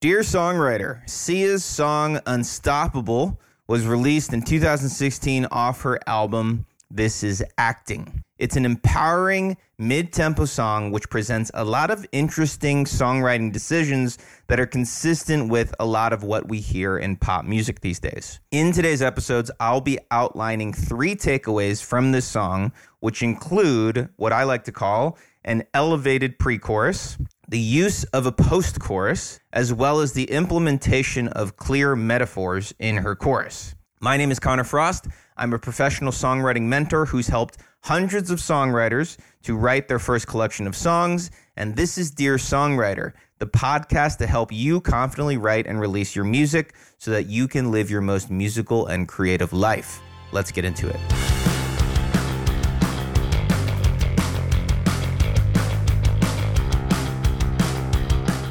Dear songwriter, Sia's song Unstoppable was released in 2016 off her album This Is Acting. It's an empowering mid tempo song which presents a lot of interesting songwriting decisions that are consistent with a lot of what we hear in pop music these days. In today's episodes, I'll be outlining three takeaways from this song, which include what I like to call an elevated pre chorus, the use of a post chorus, as well as the implementation of clear metaphors in her chorus. My name is Connor Frost. I'm a professional songwriting mentor who's helped hundreds of songwriters to write their first collection of songs. And this is Dear Songwriter, the podcast to help you confidently write and release your music so that you can live your most musical and creative life. Let's get into it.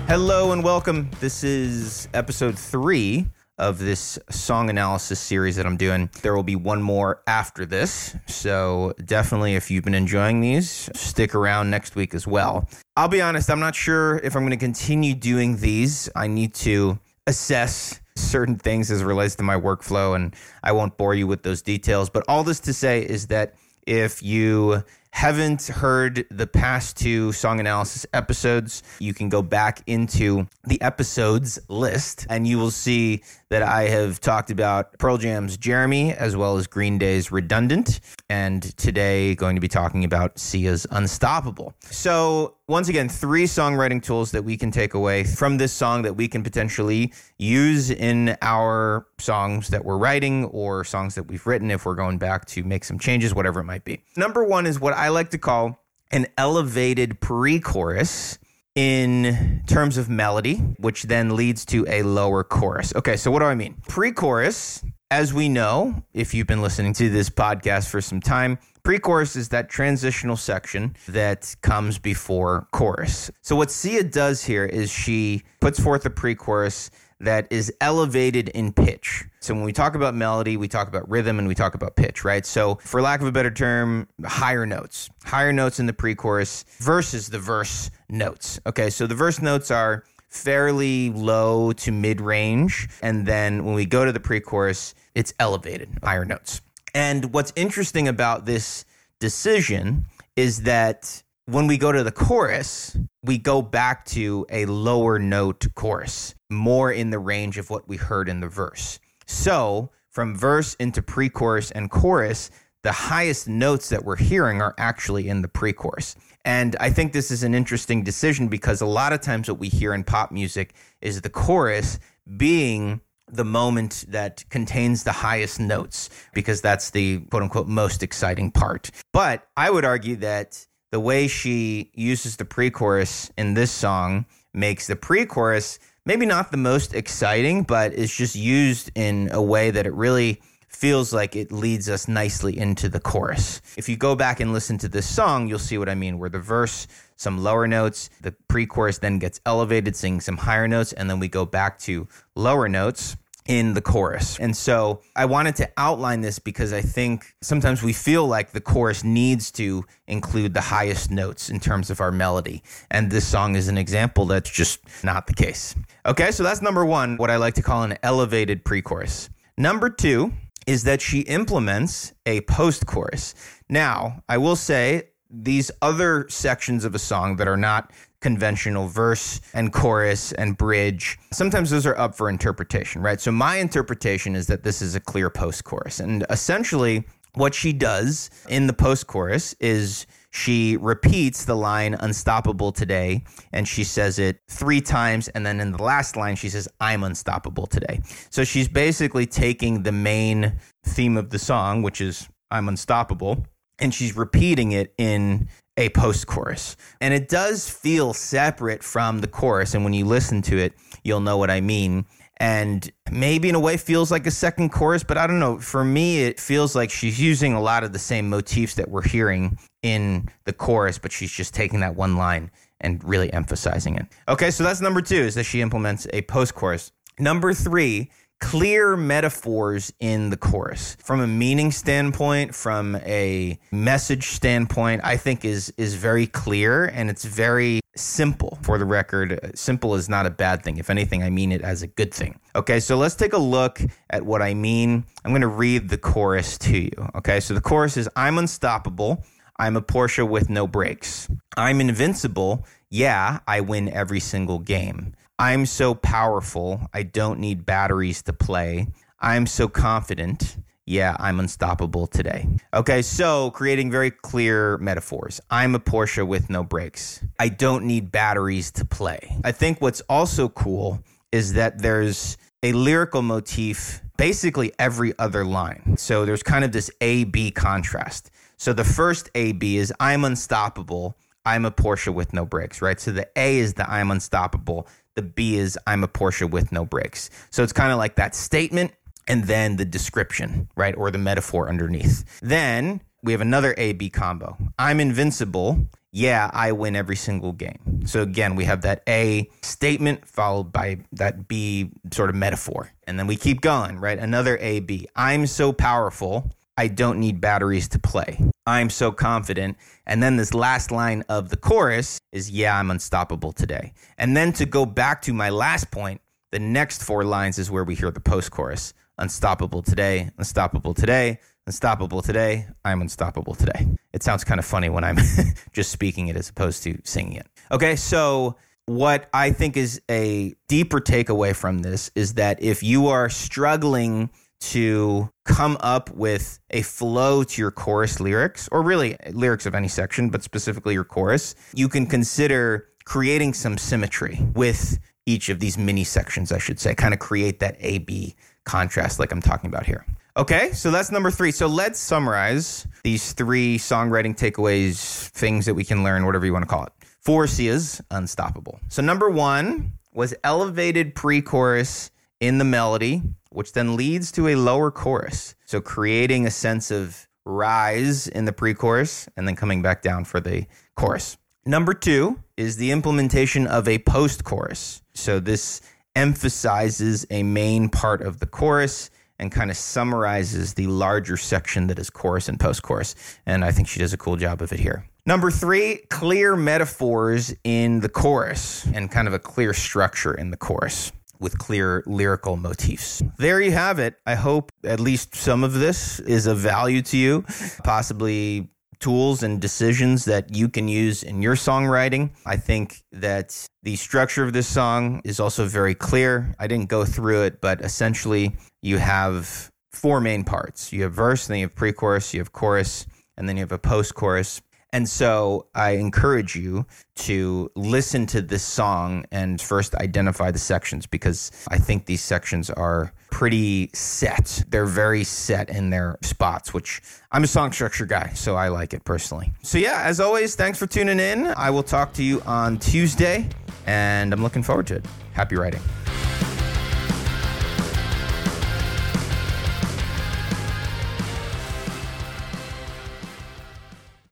Hello and welcome. This is episode three of this song analysis series that I'm doing. There will be one more after this. So definitely, if you've been enjoying these, stick around next week as well. I'll be honest, I'm not sure if I'm going to continue doing these. I need to assess certain things as relates to my workflow, and I won't bore you with those details. But all this to say is that if you haven't heard the past two song analysis episodes, you can go back into the episodes list and you will see that I have talked about Pearl Jam's Jeremy as well as Green Day's Redundant. And today, going to be talking about Sia's Unstoppable. So, once again, three songwriting tools that we can take away from this song that we can potentially use in our songs that we're writing or songs that we've written if we're going back to make some changes, whatever it might be. Number one is what I like to call an elevated pre chorus in terms of melody, which then leads to a lower chorus. Okay, so what do I mean? Pre chorus, as we know, if you've been listening to this podcast for some time, pre chorus is that transitional section that comes before chorus. So, what Sia does here is she puts forth a pre chorus that is elevated in pitch. So when we talk about melody, we talk about rhythm and we talk about pitch, right? So for lack of a better term, higher notes, higher notes in the pre-chorus versus the verse notes. Okay, so the verse notes are fairly low to mid-range, and then when we go to the pre-chorus, it's elevated, higher notes. And what's interesting about this decision is that when we go to the chorus, we go back to a lower note chorus, more in the range of what we heard in the verse. So, from verse into pre chorus and chorus, the highest notes that we're hearing are actually in the pre chorus. And I think this is an interesting decision because a lot of times what we hear in pop music is the chorus being the moment that contains the highest notes because that's the quote unquote most exciting part. But I would argue that the way she uses the pre-chorus in this song makes the pre-chorus maybe not the most exciting, but it's just used in a way that it really feels like it leads us nicely into the chorus. If you go back and listen to this song, you'll see what I mean, where the verse, some lower notes, the pre chorus then gets elevated, singing some higher notes, and then we go back to lower notes in the chorus. And so I wanted to outline this because I think sometimes we feel like the chorus needs to include the highest notes in terms of our melody. And this song is an example that's just not the case. Okay, so that's number one, what I like to call an elevated pre chorus. Number two is that she implements a post chorus. Now, I will say these other sections of a song that are not conventional verse and chorus and bridge. Sometimes those are up for interpretation, right? So my interpretation is that this is a clear post chorus. And essentially, what she does in the post chorus is she repeats the line unstoppable today and she says it three times and then in the last line she says i'm unstoppable today so she's basically taking the main theme of the song which is i'm unstoppable and she's repeating it in a post chorus. And it does feel separate from the chorus. And when you listen to it, you'll know what I mean. And maybe in a way feels like a second chorus, but I don't know. For me, it feels like she's using a lot of the same motifs that we're hearing in the chorus, but she's just taking that one line and really emphasizing it. Okay, so that's number two is that she implements a post chorus. Number three clear metaphors in the chorus from a meaning standpoint from a message standpoint i think is is very clear and it's very simple. For the record, uh, simple is not a bad thing. If anything, I mean it as a good thing. Okay, so let's take a look at what I mean. I'm going to read the chorus to you. Okay, so the chorus is I'm unstoppable. I'm a Porsche with no brakes. I'm invincible. Yeah, I win every single game. I'm so powerful. I don't need batteries to play. I'm so confident. Yeah, I'm unstoppable today. Okay, so creating very clear metaphors. I'm a Porsche with no brakes. I don't need batteries to play. I think what's also cool is that there's a lyrical motif basically every other line. So there's kind of this A B contrast. So the first A B is I'm unstoppable. I'm a Porsche with no brakes, right? So the A is the I'm unstoppable. The B is I'm a Porsche with no brakes. So it's kind of like that statement and then the description, right? Or the metaphor underneath. Then we have another A B combo. I'm invincible. Yeah, I win every single game. So again, we have that A statement followed by that B sort of metaphor. And then we keep going, right? Another A B. I'm so powerful. I don't need batteries to play. I'm so confident. And then this last line of the chorus is, Yeah, I'm unstoppable today. And then to go back to my last point, the next four lines is where we hear the post chorus unstoppable today, unstoppable today, unstoppable today, I'm unstoppable today. It sounds kind of funny when I'm just speaking it as opposed to singing it. Okay, so what I think is a deeper takeaway from this is that if you are struggling to come up with a flow to your chorus lyrics, or really lyrics of any section, but specifically your chorus, you can consider creating some symmetry with each of these mini sections, I should say, kind of create that A B contrast like I'm talking about here. Okay, so that's number three. So let's summarize these three songwriting takeaways, things that we can learn, whatever you want to call it. For is unstoppable. So number one was elevated pre chorus in the melody, which then leads to a lower chorus. So creating a sense of rise in the pre chorus and then coming back down for the chorus. Number two is the implementation of a post chorus. So this emphasizes a main part of the chorus and kind of summarizes the larger section that is chorus and post chorus. And I think she does a cool job of it here. Number three, clear metaphors in the chorus and kind of a clear structure in the chorus with clear lyrical motifs. There you have it. I hope at least some of this is of value to you, possibly tools and decisions that you can use in your songwriting. I think that the structure of this song is also very clear. I didn't go through it, but essentially you have four main parts. You have verse, then you have pre-chorus, you have chorus, and then you have a post-chorus. And so I encourage you to listen to this song and first identify the sections because I think these sections are pretty set. They're very set in their spots, which I'm a song structure guy, so I like it personally. So, yeah, as always, thanks for tuning in. I will talk to you on Tuesday, and I'm looking forward to it. Happy writing.